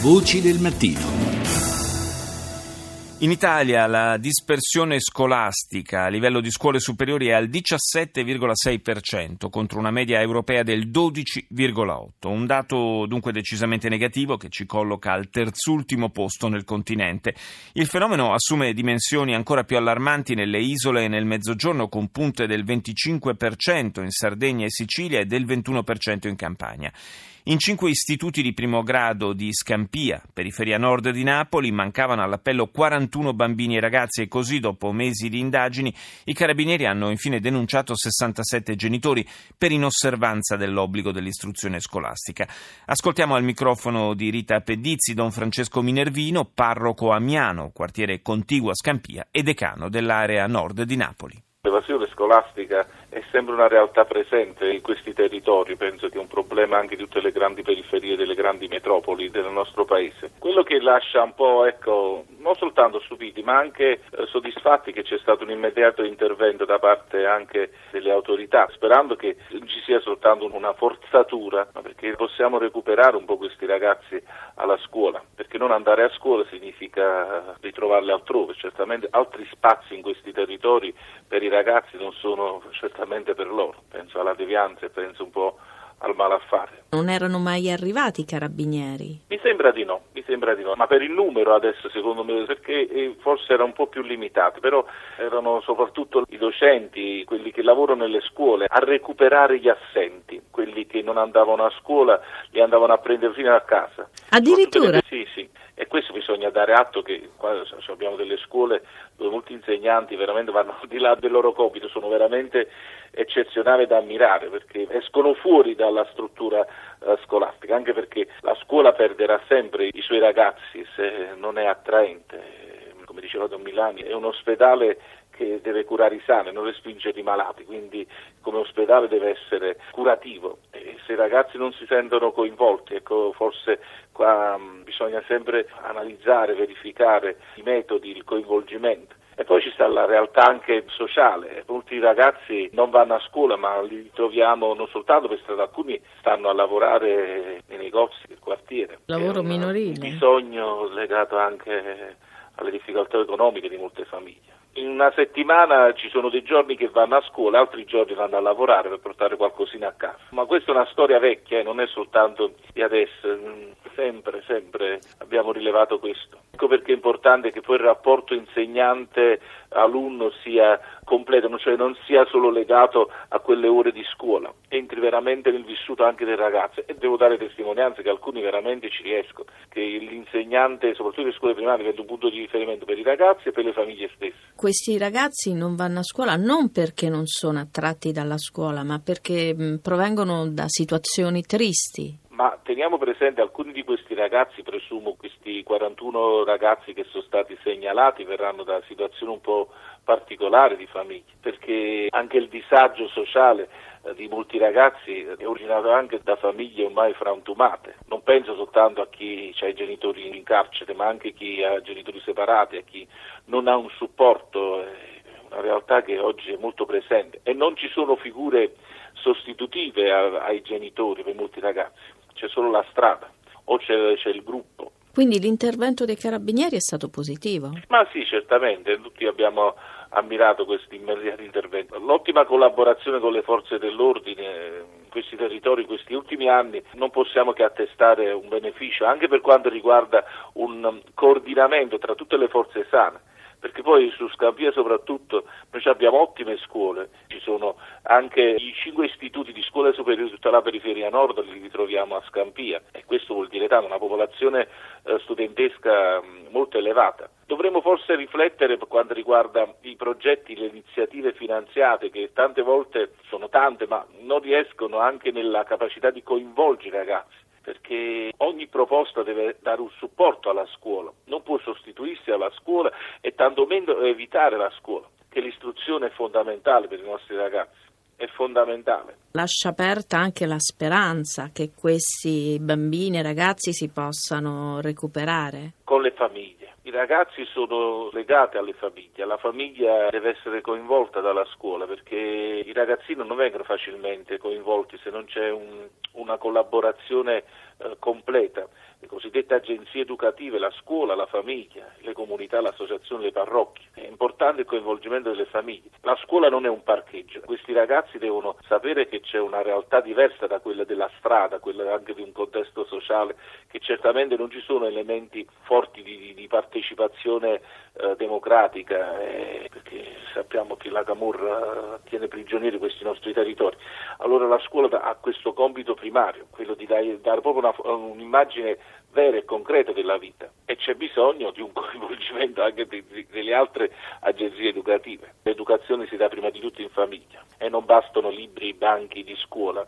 Voci del mattino. In Italia la dispersione scolastica a livello di scuole superiori è al 17,6% contro una media europea del 12,8%, un dato dunque decisamente negativo che ci colloca al terzultimo posto nel continente. Il fenomeno assume dimensioni ancora più allarmanti nelle isole e nel mezzogiorno con punte del 25% in Sardegna e Sicilia e del 21% in Campania. In cinque istituti di primo grado di Scampia, periferia nord di Napoli, mancavano all'appello 41 bambini e ragazzi e così, dopo mesi di indagini, i carabinieri hanno infine denunciato 67 genitori per inosservanza dell'obbligo dell'istruzione scolastica. Ascoltiamo al microfono di Rita Pedizzi Don Francesco Minervino, parroco a Miano, quartiere contiguo a Scampia e decano dell'area nord di Napoli. L'evasione scolastica è sempre una realtà presente in questi territori, penso che è un problema anche di tutte le grandi periferie delle grandi metropoli del nostro paese. Quello che lascia un po', ecco, non soltanto stupiti, ma anche eh, soddisfatti che c'è stato un immediato intervento da parte anche delle autorità, sperando che non ci sia soltanto una forzatura, ma perché possiamo recuperare un po' questi ragazzi alla scuola, perché non andare a scuola significa ritrovarli altrove, certamente altri spazi in questi territori per i ragazzi non sono certamente per loro, penso alla devianza e penso un po' al malaffare. Non erano mai arrivati i carabinieri? Mi sembra di no, mi sembra di no, ma per il numero adesso secondo me, perché eh, forse era un po' più limitati, però erano soprattutto i docenti, quelli che lavorano nelle scuole, a recuperare gli assenti, quelli che non andavano a scuola li andavano a prendere fino a casa. Addirittura? Sì, sì, e questo bisogna dare atto che qua abbiamo delle scuole molti insegnanti veramente vanno al di là del loro compito, sono veramente eccezionali da ammirare perché escono fuori dalla struttura uh, scolastica, anche perché la scuola perderà sempre i suoi ragazzi se non è attraente. Come diceva Don Milani, è un ospedale che deve curare i sani, non respingere i malati, quindi come ospedale deve essere curativo e se i ragazzi non si sentono coinvolti, ecco, forse qua mh, bisogna sempre analizzare, verificare i metodi, il coinvolgimento. E poi ci sta la realtà anche sociale, molti ragazzi non vanno a scuola ma li troviamo non soltanto per strada, alcuni stanno a lavorare nei negozi del quartiere. Lavoro minorile. Un bisogno legato anche alle difficoltà economiche di molte famiglie in una settimana ci sono dei giorni che vanno a scuola, altri giorni vanno a lavorare per portare qualcosina a casa. Ma questa è una storia vecchia, eh, non è soltanto di adesso, sempre, sempre abbiamo rilevato questo. Ecco perché è importante che poi il rapporto insegnante-alunno sia completo, cioè non sia solo legato a quelle ore di scuola, entri veramente nel vissuto anche del ragazzo e devo dare testimonianza che alcuni veramente ci riescono, che l'insegnante, soprattutto nelle scuole primarie, diventa un punto di riferimento per i ragazzi e per le famiglie stesse. Questi ragazzi non vanno a scuola non perché non sono attratti dalla scuola, ma perché provengono da situazioni tristi teniamo presente alcuni di questi ragazzi, presumo questi 41 ragazzi che sono stati segnalati verranno da situazioni un po' particolari di famiglie, perché anche il disagio sociale eh, di molti ragazzi è originato anche da famiglie ormai frantumate. Non penso soltanto a chi ha i genitori in carcere, ma anche a chi ha genitori separati, a chi non ha un supporto, è una realtà che oggi è molto presente e non ci sono figure sostitutive ai genitori per molti ragazzi c'è solo la strada o c'è, c'è il gruppo. Quindi l'intervento dei carabinieri è stato positivo? Ma sì, certamente, tutti abbiamo ammirato questo immediato intervento. L'ottima collaborazione con le forze dell'ordine in questi territori in questi ultimi anni non possiamo che attestare un beneficio, anche per quanto riguarda un coordinamento tra tutte le forze sane perché poi su Scampia soprattutto noi abbiamo ottime scuole, ci sono anche i cinque istituti di scuole superiori tutta la periferia nord, li ritroviamo a Scampia e questo vuol dire tanto, una popolazione eh, studentesca molto elevata. Dovremmo forse riflettere per quanto riguarda i progetti, le iniziative finanziate che tante volte sono tante ma non riescono anche nella capacità di coinvolgere i ragazzi perché ogni proposta deve dare un supporto alla scuola, non può sostituirsi alla scuola e tantomeno evitare la scuola, che l'istruzione è fondamentale per i nostri ragazzi. È fondamentale. Lascia aperta anche la speranza che questi bambini e ragazzi si possano recuperare. Con le famiglie i ragazzi sono legati alle famiglie, la famiglia deve essere coinvolta dalla scuola perché i ragazzini non vengono facilmente coinvolti se non c'è un, una collaborazione eh, completa, la cosiddetta agenzie educative, la scuola, la famiglia, le comunità, l'associazione, le parrocchie. È importante il coinvolgimento delle famiglie. La scuola non è un parcheggio. Questi ragazzi devono sapere che c'è una realtà diversa da quella della strada, quella anche di un contesto sociale, che certamente non ci sono elementi forti di, di partecipazione eh, democratica, eh, perché sappiamo che la Camorra tiene prigionieri questi nostri territori. Allora la scuola ha questo compito primario, quello di dare, dare proprio una, un'immagine vera e concreta della vita e c'è bisogno di un coinvolgimento anche di, di, delle altre agenzie educative. L'educazione si dà prima di tutto in famiglia e non bastano libri banchi di scuola